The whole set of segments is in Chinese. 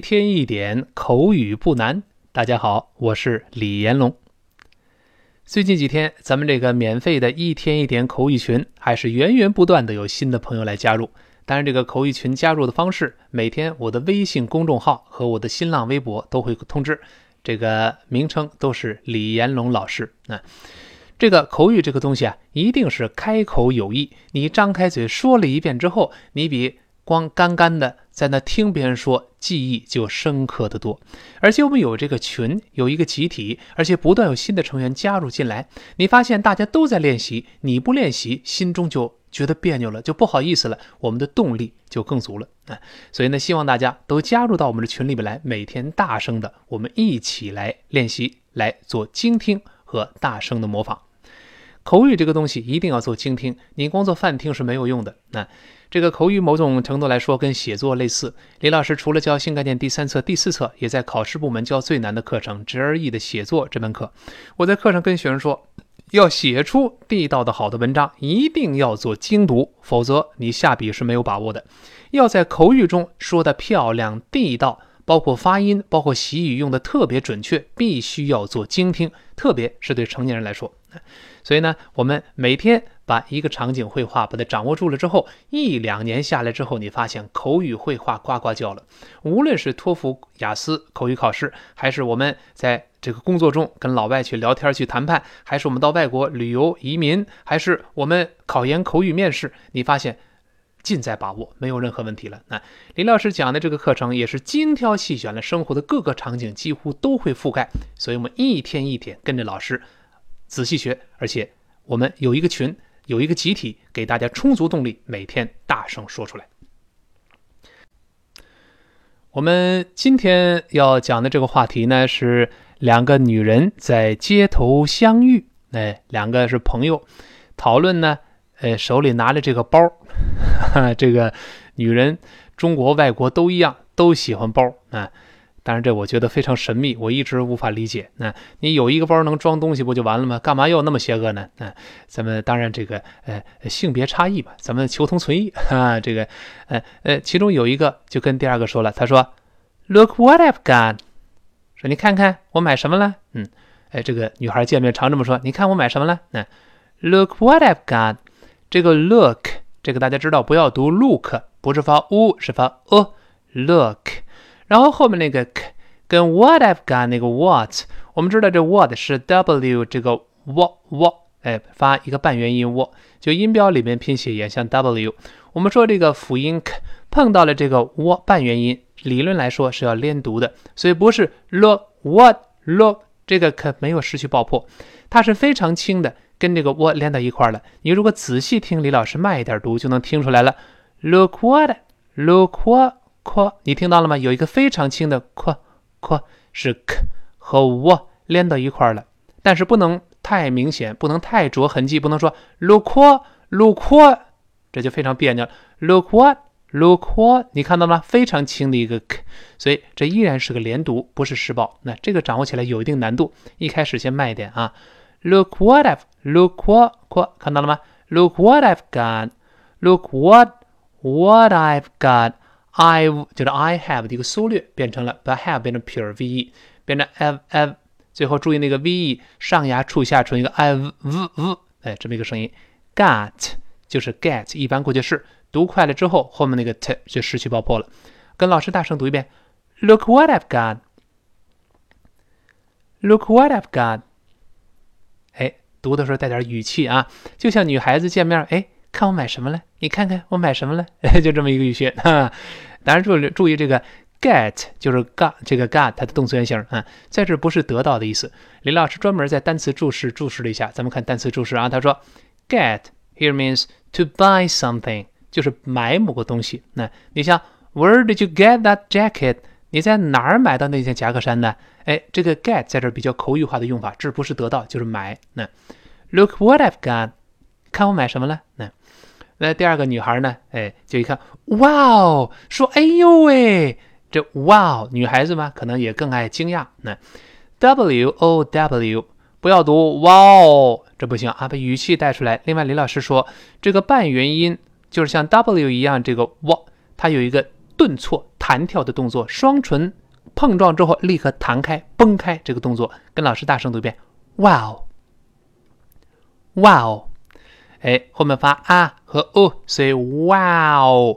一天一点口语不难。大家好，我是李延龙。最近几天，咱们这个免费的一天一点口语群还是源源不断的有新的朋友来加入。当然，这个口语群加入的方式，每天我的微信公众号和我的新浪微博都会通知，这个名称都是李延龙老师。那这个口语这个东西啊，一定是开口有益。你张开嘴说了一遍之后，你比光干干的在那听别人说，记忆就深刻的多。而且我们有这个群，有一个集体，而且不断有新的成员加入进来。你发现大家都在练习，你不练习，心中就觉得别扭了，就不好意思了。我们的动力就更足了啊！所以呢，希望大家都加入到我们的群里面来，每天大声的，我们一起来练习，来做精听和大声的模仿。口语这个东西一定要做精听，你光做泛听是没有用的。那这个口语某种程度来说跟写作类似。李老师除了教新概念第三册、第四册，也在考试部门教最难的课程 GRE 的写作这门课。我在课上跟学生说，要写出地道的好的文章，一定要做精读，否则你下笔是没有把握的。要在口语中说的漂亮地道，包括发音，包括习语用的特别准确，必须要做精听，特别是对成年人来说。所以呢，我们每天把一个场景绘画把它掌握住了之后，一两年下来之后，你发现口语绘画呱呱叫了。无论是托福、雅思口语考试，还是我们在这个工作中跟老外去聊天、去谈判，还是我们到外国旅游、移民，还是我们考研口语面试，你发现尽在把握，没有任何问题了。那李老师讲的这个课程也是精挑细选了生活的各个场景，几乎都会覆盖。所以我们一天一天跟着老师。仔细学，而且我们有一个群，有一个集体，给大家充足动力，每天大声说出来。我们今天要讲的这个话题呢，是两个女人在街头相遇，哎，两个是朋友，讨论呢，呃，手里拿着这个包，这个女人，中国、外国都一样，都喜欢包啊。当然，这我觉得非常神秘，我一直无法理解。那你有一个包能装东西不就完了吗？干嘛要那么邪恶呢？那咱们当然这个呃性别差异吧，咱们求同存异啊。这个呃呃，其中有一个就跟第二个说了，他说：“Look what I've got。”说你看看我买什么了？嗯，哎，这个女孩见面常这么说：“你看我买什么了？”那 “Look what I've got。”这个 “look” 这个大家知道，不要读 “look”，不是发 “u”，是发 “o”，“look”。然后后面那个 k 跟 what I've got 那个 what，我们知道这 what 是 w 这个 w w，哎，发一个半元音 w，就音标里面拼写也像 w。我们说这个辅音 k 碰到了这个 w 半元音，理论来说是要连读的，所以不是 look what look 这个 k 没有失去爆破，它是非常轻的，跟这个 w 连到一块了。你如果仔细听李老师慢一点读，就能听出来了。Look what look what。扩，你听到了吗？有一个非常轻的扩，扩是 k 和 w 连到一块了，但是不能太明显，不能太着痕迹，不能说 look look，这就非常别扭了。look what look what，你看到吗？非常轻的一个 k，所以这依然是个连读，不是失爆。那这个掌握起来有一定难度，一开始先慢一点啊。look what I've look what 扩，看到了吗？look what I've got，look what what I've got。I've 就是 I have 的一个缩略，变成了把 have 变成 pure ve，变成 have have，最后注意那个 ve 上牙触下唇一个 i v v，哎，这么一个声音。Got 就是 get，一般过去式，读快了之后，后面那个 t 就失去爆破了。跟老师大声读一遍：Look what I've got！Look what I've got！哎，读的时候带点语气啊，就像女孩子见面，哎。看我买什么了？你看看我买什么了？就这么一个语序。哈，当然注意注意这个 get 就是 got 这个 got 它的动词原形啊，在这不是得到的意思。李老师专门在单词注释注释了一下，咱们看单词注释啊。他说 get here means to buy something，就是买某个东西。那你像 Where did you get that jacket？你在哪儿买到那件夹克衫呢？哎，这个 get 在这比较口语化的用法，这不是得到就是买。那 Look what I've got，看我买什么了？那第二个女孩呢？哎，就一看，哇哦，说，哎呦喂，这哇哦，女孩子嘛，可能也更爱惊讶。那 w o w 不要读哇哦，这不行啊，把语气带出来。另外，李老师说，这个半元音就是像 w 一样，这个哇，它有一个顿挫，弹跳的动作，双唇碰撞之后立刻弹开、崩开，这个动作跟老师大声读一遍：Wow，Wow。哎，后面发啊和哦，所以 Wow，Wow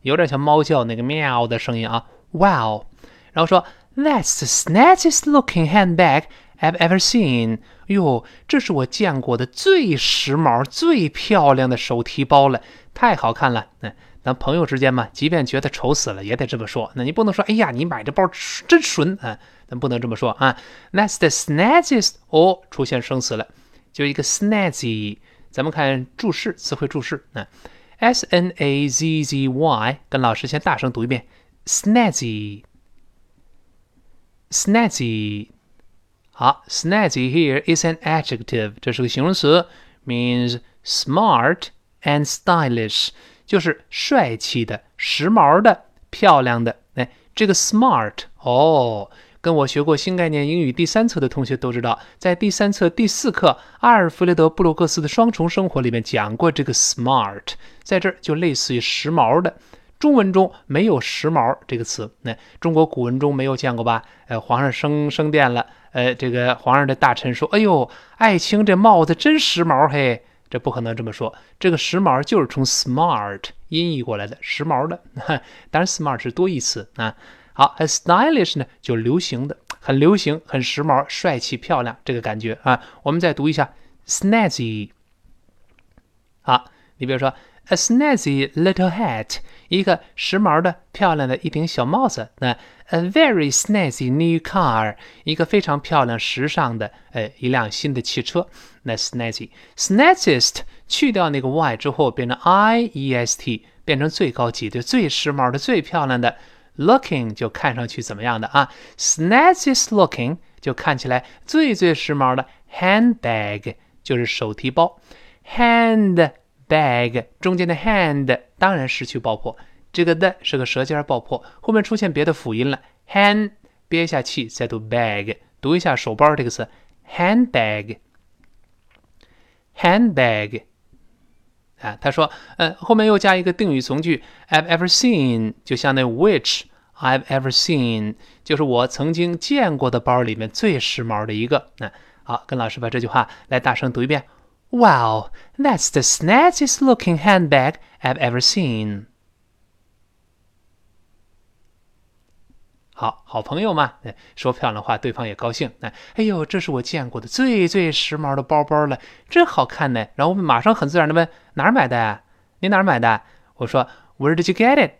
有点像猫叫那个喵的声音啊哇哦。然后说 That's the snazziest looking handbag I've ever seen。哟，这是我见过的最时髦、最漂亮的手提包了，太好看了。嗯，咱朋友之间嘛，即便觉得丑死了，也得这么说。那你不能说，哎呀，你买这包真纯啊，咱不能这么说啊。That's the snazziest。哦，出现生词了，就一个 snazzy。咱们看注释，词汇注释啊，s n a z z y，跟老师先大声读一遍，snazzy，snazzy。好，snazzy here is an adjective，这是个形容词，means smart and stylish，就是帅气的、时髦的、漂亮的。哎，这个 smart 哦， 跟我学过新概念英语第三册的同学都知道，在第三册第四课阿尔弗雷德·布鲁克斯的双重生活里面讲过这个 smart，在这儿就类似于时髦的。中文中没有“时髦”这个词，那中国古文中没有见过吧？呃，皇上升升殿了，呃，这个皇上的大臣说：“哎呦，爱卿这帽子真时髦嘿！”这不可能这么说，这个“时髦”就是从 “smart” 音译过来的，时髦的。当然，“smart” 是多义词啊。好，a，“stylish” 呢，就流行的，很流行，很时髦，帅气漂亮这个感觉啊。我们再读一下 “snazzy”。好，你比如说。A snazzy little hat，一个时髦的、漂亮的一顶小帽子。那 a very snazzy new car，一个非常漂亮、时尚的呃一辆新的汽车。那 snazzy，snazziest 去掉那个 y 之后变成 i e s t，变成最高级的、最时髦的、最漂亮的。Looking 就看上去怎么样的啊？snazziest looking 就看起来最最时髦的。Handbag 就是手提包。Hand bag 中间的 hand 当然失去爆破，这个的是个舌尖爆破，后面出现别的辅音了。hand 憋下气再读 bag，读一下手包这个词，handbag，handbag。啊，他说，呃，后面又加一个定语从句，I've ever seen，就像那 which I've ever seen，就是我曾经见过的包里面最时髦的一个。那好，跟老师把这句话来大声读一遍。Wow, that's the snazziest looking handbag I've ever seen. 好好朋友嘛，说漂亮话，对方也高兴。哎，哎呦，这是我见过的最最时髦的包包了，真好看呢。然后我们马上很自然的问哪儿买的？你哪儿买的？我说 Where did you get it?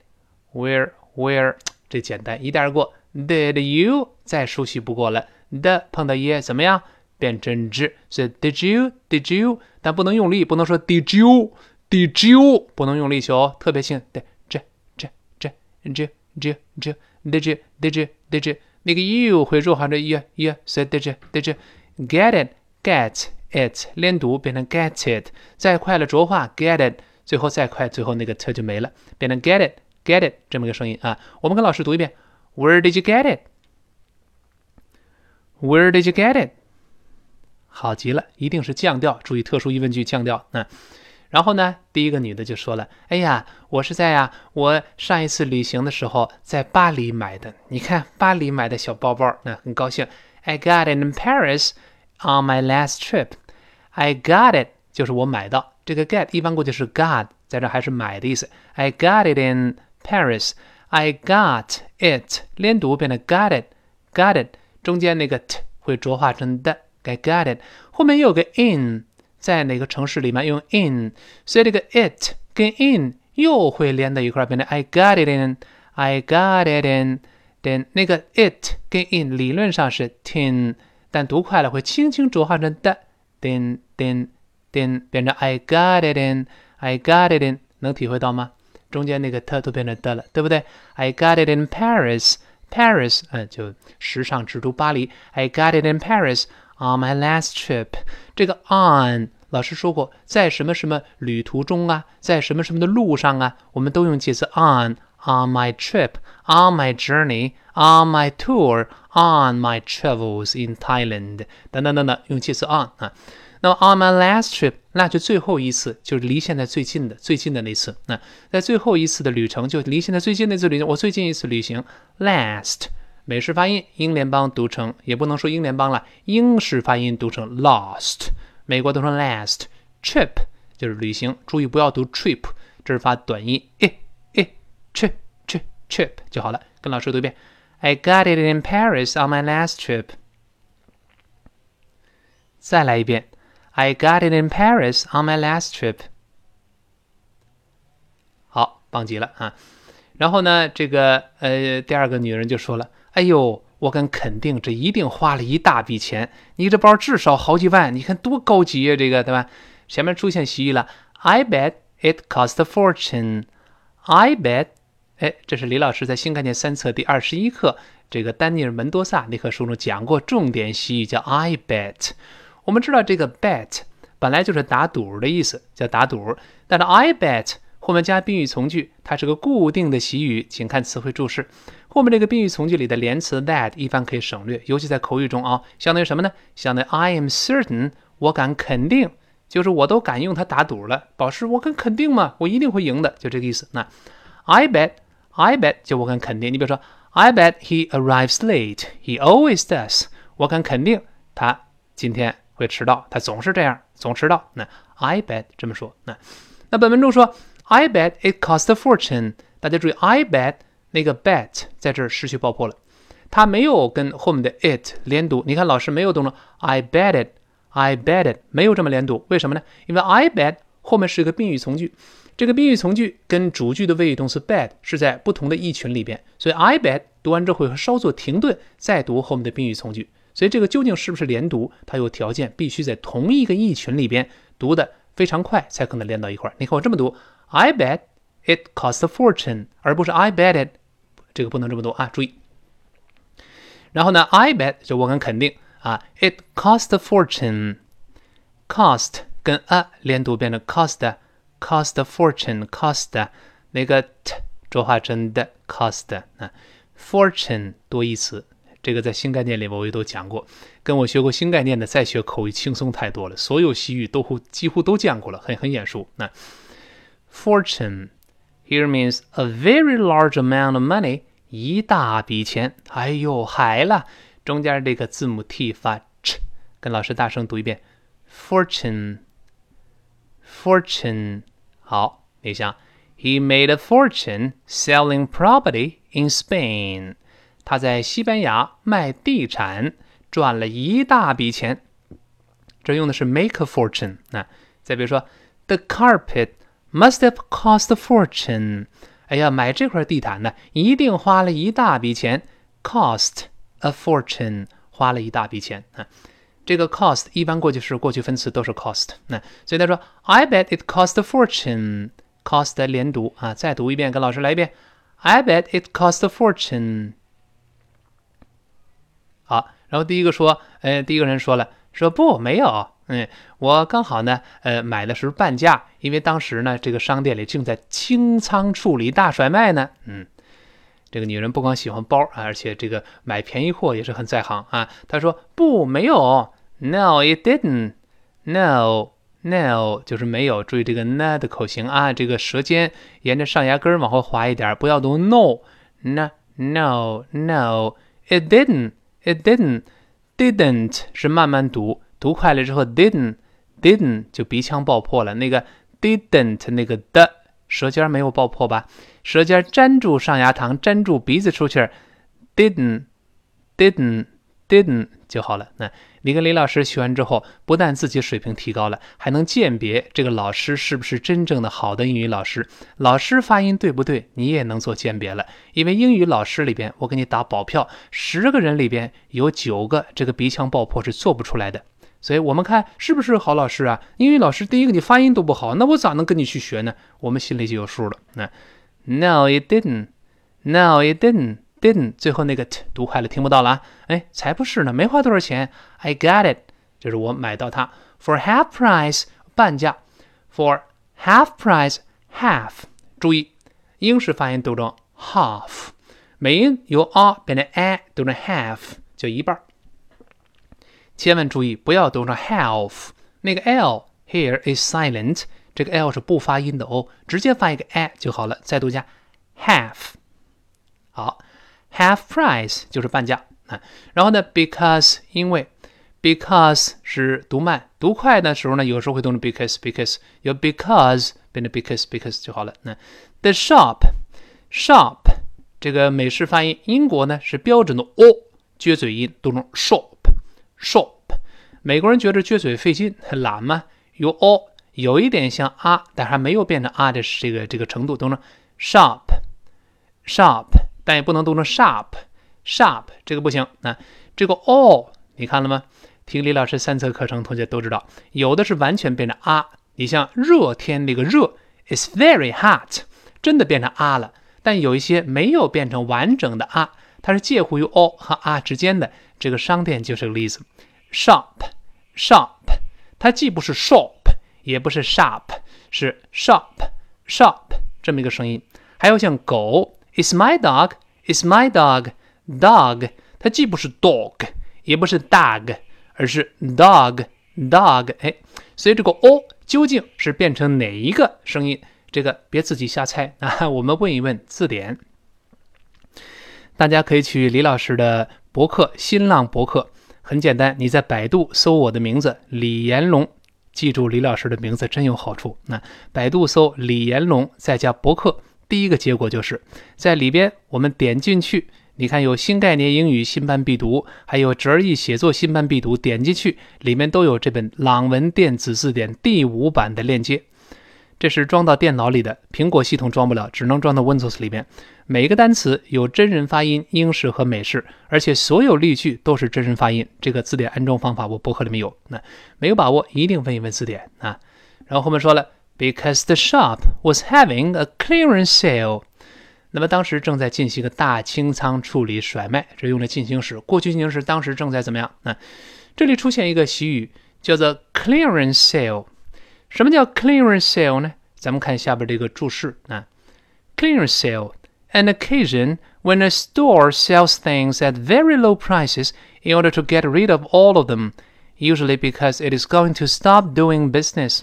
Where where？这简单一带而过。Did you？再熟悉不过了。的碰到 e 怎么样？变真知，所以 did you did you，但不能用力，不能说 did you did you，不能用力求，特别轻，对，这这这这这这 did you did you did you，那个 you 会弱化成 y y，所以 did you did you get it get it，连读变成 get it，再快了浊化 get it，最后再快，最后那个 t 就没了，变成 get it get it 这么个声音啊。我们跟老师读一遍，Where did you get it？Where did you get it？好极了，一定是降调，注意特殊疑问句降调。嗯，然后呢，第一个女的就说了：“哎呀，我是在呀，我上一次旅行的时候在巴黎买的。你看巴黎买的小包包，那很高兴。I got it in Paris on my last trip. I got it 就是我买到这个 get 一般过去是 got，在这还是买的意思。I got it in Paris. I got it 连读变成 got it，got it 中间那个 t 会浊化成的。I got it，后面又有个 in，在哪个城市里面用 in，所以这个 it 跟 in 又会连在一块儿，变成 I got it in，I got it in。then 那个 it 跟 in 理论上是 tin，但读快了会轻轻浊化成的，then then then 变成 I got it in，I got it in，能体会到吗？中间那个 t 都变成的了，对不对？I got it in Paris，Paris，嗯，就时尚之都巴黎。I got it in Paris。On my last trip，这个 on 老师说过，在什么什么旅途中啊，在什么什么的路上啊，我们都用介词 on。On my trip, on my journey, on my tour, on my travels in Thailand，等等等等，用介词 on 啊。那么 on my last trip，那就最后一次，就是离现在最近的最近的那次。那在最后一次的旅程，就离现在最近那次旅行，我最近一次旅行 last，美式发音，英联邦读成也不能说英联邦了，英式发音读成 lost，美国读成 last trip 就是旅行，注意不要读 trip，这是发短音，诶诶 trip trip trip 就好了。跟老师读一遍，I got it in Paris on my last trip。再来一遍，I got it in Paris on my last trip。好，棒极了啊！然后呢，这个呃，第二个女人就说了：“哎呦，我敢肯定，这一定花了一大笔钱。你这包至少好几万，你看多高级呀，这个对吧？”前面出现习语了，I bet it cost a fortune。I bet，哎，这是李老师在新概念三册第二十一课这个丹尼尔门多萨那课书中讲过重点习语，叫 I bet。我们知道这个 bet 本来就是打赌的意思，叫打赌。但是 I bet 后面加宾语从句，它是个固定的习语，请看词汇注释。后面这个宾语从句里的连词 that 一般可以省略，尤其在口语中啊，相当于什么呢？相当于 I am certain，我敢肯定，就是我都敢用它打赌了。保持我敢肯定嘛，我一定会赢的，就这个意思。那 I bet，I bet 就我敢肯定。你比如说 I bet he arrives late，he always does。我敢肯定他今天。会迟到，他总是这样，总迟到。那 I bet 这么说。那那本文中说 I bet it cost a fortune。大家注意，I bet 那个 bet 在这儿失去爆破了，它没有跟后面的 it 连读。你看老师没有动作 I bet it，I bet it 没有这么连读。为什么呢？因为 I bet 后面是一个宾语从句，这个宾语从句跟主句的谓语动词 bet 是在不同的意群里边，所以 I bet 读完之后会稍作停顿，再读后面的宾语从句。所以这个究竟是不是连读？它有条件，必须在同一个意群里边读的非常快，才可能连到一块儿。你看我这么读，I bet it cost a fortune，而不是 I bet it，这个不能这么读啊，注意。然后呢，I bet 就我敢肯定啊，it cost a fortune，cost 跟 a 连读变成 cost，cost a fortune，cost 那个 t 浊化成的 cost 啊，fortune 多义词。这个在新概念里我也都讲过，跟我学过新概念的再学口语轻松太多了，所有习语都几乎都见过了，很很眼熟。那 fortune here means a very large amount of money，一大笔钱。哎呦，海了，中间这个字母 t 发 ch，跟老师大声读一遍，fortune，fortune。好，你想，he made a fortune selling property in Spain。他在西班牙卖地产赚了一大笔钱，这用的是 make a fortune。那再比如说，the carpet Must have cost a fortune。哎呀，买这块地毯呢，一定花了一大笔钱，cost a fortune，花了一大笔钱啊。这个 cost 一般过去式、过去分词都是 cost。那所以他说，I bet it cost a fortune。cost 连读啊，再读一遍，跟老师来一遍，I bet it cost a fortune。好，然后第一个说，呃，第一个人说了，说不，没有，嗯，我刚好呢，呃，买的是半价，因为当时呢，这个商店里正在清仓处理大甩卖呢，嗯，这个女人不光喜欢包，而且这个买便宜货也是很在行啊。她说不，没有，No, it didn't. No, no，就是没有。注意这个 n 的口型啊，这个舌尖沿着上牙根往后滑一点，不要读 no, no, no, no, it didn't. It didn't, didn't 是慢慢读，读快了之后，didn't, didn't 就鼻腔爆破了。那个 didn't 那个的舌尖没有爆破吧？舌尖粘住上牙膛，粘住鼻子出气儿，didn't, didn't, didn't 就好了。那。你跟李老师学完之后，不但自己水平提高了，还能鉴别这个老师是不是真正的好的英语老师。老师发音对不对，你也能做鉴别了。因为英语老师里边，我给你打保票，十个人里边有九个这个鼻腔爆破是做不出来的。所以，我们看是不是好老师啊？英语老师第一个你发音都不好，那我咋能跟你去学呢？我们心里就有数了。那，No, it didn't. No, it didn't. didn't 最后那个 t 读快了，听不到了啊！哎，才不是呢，没花多少钱。I got it，就是我买到它。For half price，半价。For half price，half，注意英式发音读成 half，美音由 a 变成 a，读成 half，就一半。千万注意不要读成 half， 那个 l here is silent，这个 l 是不发音的哦，直接发一个 a 就好了。再读一下 half，好，half price 就是半价啊。然后呢，because 因为 because 是读慢，读快的时候呢，有时候会读成 because because，有 because 变成 because because 就好了。那 the shop shop 这个美式发音，英国呢是标准的 o 撅嘴音，读成 shop shop。美国人觉得撅嘴费劲，很懒吗，有 o 有一点像啊，但还没有变成啊的这个这个程度，读成 shop shop，但也不能读成 sharp sharp，这个不行。那这个 o 你看了吗？听李老师三册课程，同学都知道，有的是完全变成啊。你像热天那个热，It's very hot，真的变成啊了。但有一些没有变成完整的啊，它是介乎于 o 和 r 之间的。这个商店就是个例子，shop，shop，它既不是 shop，也不是 sharp，是 shop，shop 这么一个声音。还有像狗，is my dog，is my dog，dog，它既不是 dog，也不是 dog，而是 dog，dog，哎，所以这个 o 究竟是变成哪一个声音？这个别自己瞎猜啊！我们问一问字典，大家可以去李老师的博客，新浪博客，很简单，你在百度搜我的名字李延龙，记住李老师的名字真有好处。那百度搜李延龙，再加博客，第一个结果就是在里边，我们点进去，你看有新概念英语新版必读，还有折翼写作新版必读，点进去里面都有这本朗文电子字典第五版的链接。这是装到电脑里的，苹果系统装不了，只能装到 Windows 里边。每一个单词有真人发音，英式和美式，而且所有例句都是真人发音。这个字典安装方法我博客里面有，那没有把握一定问一问字典啊。然后后面说了，because the shop was having a clearance sale，那么当时正在进行一个大清仓处理甩卖，这用的进行时，过去进行时当时正在怎么样？那这里出现一个习语叫做 clearance sale。什么叫 clearance sale 呢？咱们看下边这个注释啊，clearance sale an occasion when a store sells things at very low prices in order to get rid of all of them, usually because it is going to stop doing business。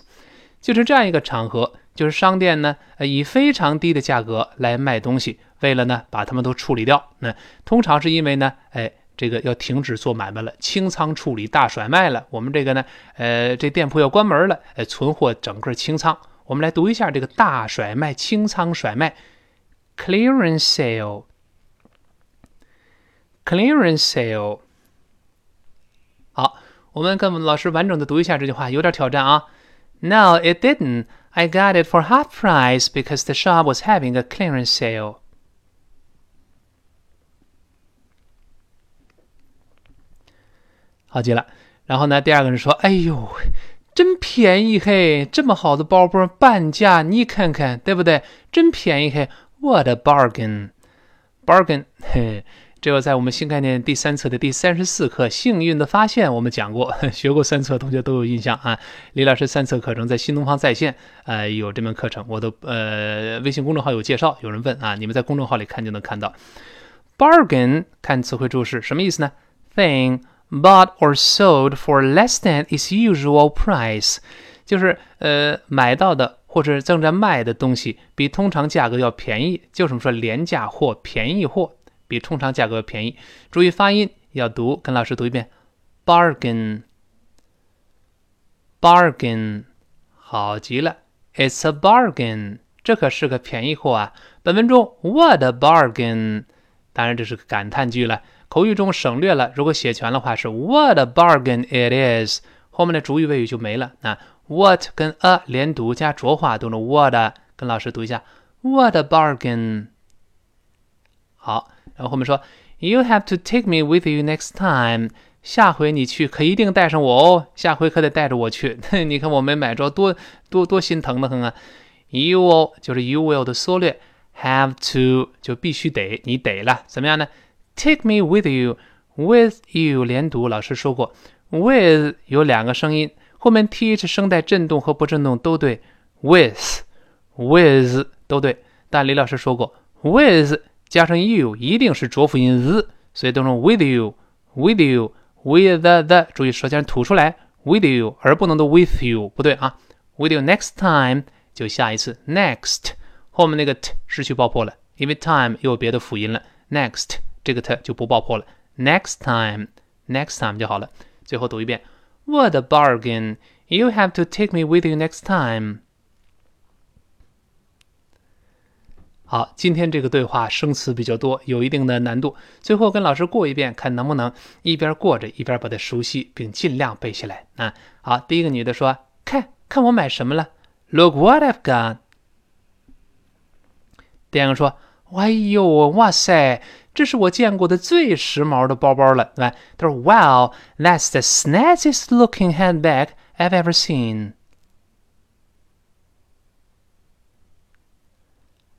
就是这样一个场合，就是商店呢，呃，以非常低的价格来卖东西，为了呢把它们都处理掉。那通常是因为呢，哎。这个要停止做买卖了，清仓处理大甩卖了。我们这个呢，呃，这店铺要关门了，呃，存货整个清仓。我们来读一下这个大甩卖、清仓甩卖 ，clearance sale，clearance sale。好，我们跟老师完整的读一下这句话，有点挑战啊。No, it didn't. I got it for half price because the shop was having a clearance sale. ：“，！What a bargain！bargain！嘿，这个在我们新概念第三册的第三十四课《幸运的发现》我们讲过，学过三册同学都有印象啊。李老师三册课程在新东方在线，呃，有这门课程，我都呃微信公众号有介绍。有人问啊，你们在公众号里看就能看到。bargain，看词汇注释，什么意思呢？thing。bought or sold for less than its usual price，就是呃买到的或者正在卖的东西比通常价格要便宜，就是我们说廉价货、便宜货比通常价格要便宜。注意发音要读，跟老师读一遍，bargain，bargain，好极了，it's a bargain，这可是个便宜货啊。本文中 what a bargain，当然这是个感叹句了。口语中省略了，如果写全的话是 What a bargain it is，后面的主语谓语就没了。那 What 跟 a 连读加浊化读成 What，跟老师读一下 What a bargain。好，然后后面说 You have to take me with you next time，下回你去可一定带上我哦，下回可得带着我去。你看我没买着，多多多心疼的很啊。You 就是 You will 的缩略，Have to 就必须得，你得了，怎么样呢？Take me with you, with you 连读，老师说过，with 有两个声音，后面 th 声带振动和不振动都对，with with 都对。但李老师说过，with 加上 you 一定是浊辅音 z，所以读成 with you, with you, with the the，注意舌尖吐出来 with you，而不能读 with you，不对啊。with you next time 就下一次，next 后面那个 t 失去爆破了，因为 time 又有别的辅音了，next 这个 t 就不爆破了，next time，next time 就好了。最后读一遍，What a bargain! You have to take me with you next time. 好，今天这个对话生词比较多，有一定的难度。最后跟老师过一遍，看能不能一边过着一边把它熟悉，并尽量背下来啊。好，第一个女的说：“看看我买什么了，Look what I've got。”第二个说：“哎呦，哇塞，这是我见过的最时髦的包包了，对吧？”他说：“Wow, that's the snazziest looking handbag I've ever seen。”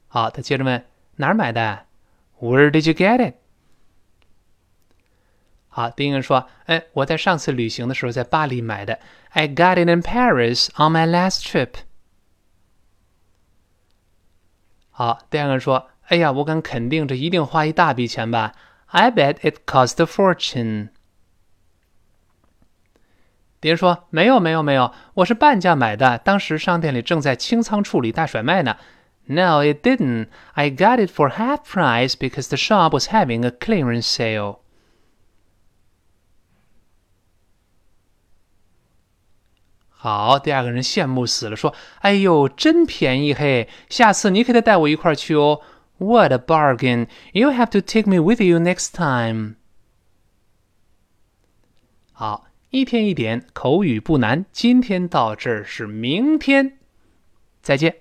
好，他接着问哪儿买的？Where did you get it？好，第一个人说：“哎，我在上次旅行的时候在巴黎买的。I got it in Paris on my last trip。”好，第二个人说：“ 哎呀，我敢肯定，这一定花一大笔钱吧？I bet it cost a fortune。”别人说：“没有，没有，没有，我是半价买的，当时商店里正在清仓处理大甩卖呢。” No, it didn't. I got it for half price because the shop was having a clearance sale. 好，第二个人羡慕死了，说：“哎呦，真便宜嘿！下次你可得带我一块儿去哦。” What a bargain! You have to take me with you next time. 好，一天一点，口语不难。今天到这儿是明天，再见。